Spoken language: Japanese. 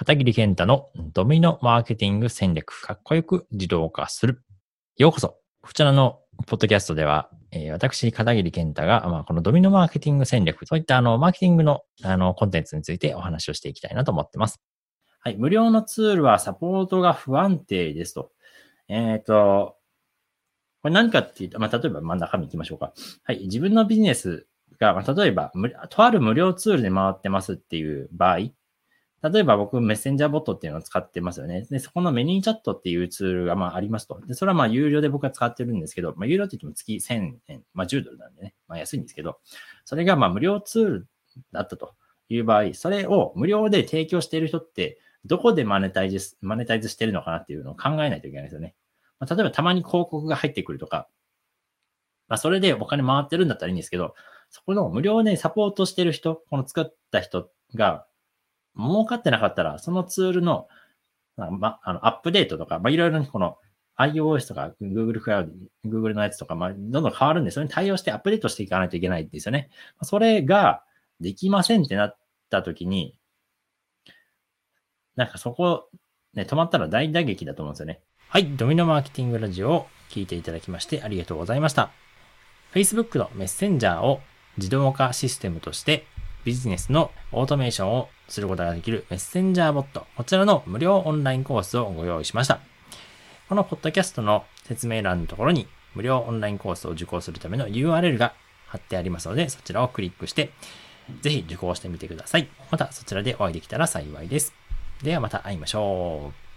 片桐健太のドミノマーケティング戦略、かっこよく自動化する。ようこそ。こちらのポッドキャストでは、えー、私、片桐健太が、まあ、このドミノマーケティング戦略、そういったあの、マーケティングのあの、コンテンツについてお話をしていきたいなと思ってます。はい。無料のツールはサポートが不安定ですと。えっ、ー、と、これ何かっていうと、まあ、例えば真ん中に行きましょうか。はい。自分のビジネスが、まあ、例えば、とある無料ツールで回ってますっていう場合、例えば僕、メッセンジャーボットっていうのを使ってますよね。で、そこのメニーチャットっていうツールがまあありますと。で、それはまあ有料で僕は使ってるんですけど、まあ有料って言っても月1000円、まあ10ドルなんでね、まあ安いんですけど、それがまあ無料ツールだったという場合、それを無料で提供している人って、どこでマネタイズ、マネタイズしてるのかなっていうのを考えないといけないですよね。まあ、例えばたまに広告が入ってくるとか、まあそれでお金回ってるんだったらいいんですけど、そこの無料でサポートしてる人、この作った人が、儲かってなかったら、そのツールの、ま、あの、アップデートとか、まあ、いろいろこの iOS とか Google クラウド、Google のやつとか、まあ、どんどん変わるんで、それに対応してアップデートしていかないといけないんですよね。それができませんってなった時に、なんかそこ、ね、止まったら大打撃だと思うんですよね。はい。ドミノマーケティングラジオを聞いていただきましてありがとうございました。Facebook のメッセンジャーを自動化システムとしてビジネスのオートメーションをすることができるメッセンジャーボット、こちらの無料オンラインコースをご用意しました。このポッドキャストの説明欄のところに無料オンラインコースを受講するための URL が貼ってありますので、そちらをクリックして、ぜひ受講してみてください。またそちらでお会いできたら幸いです。ではまた会いましょう。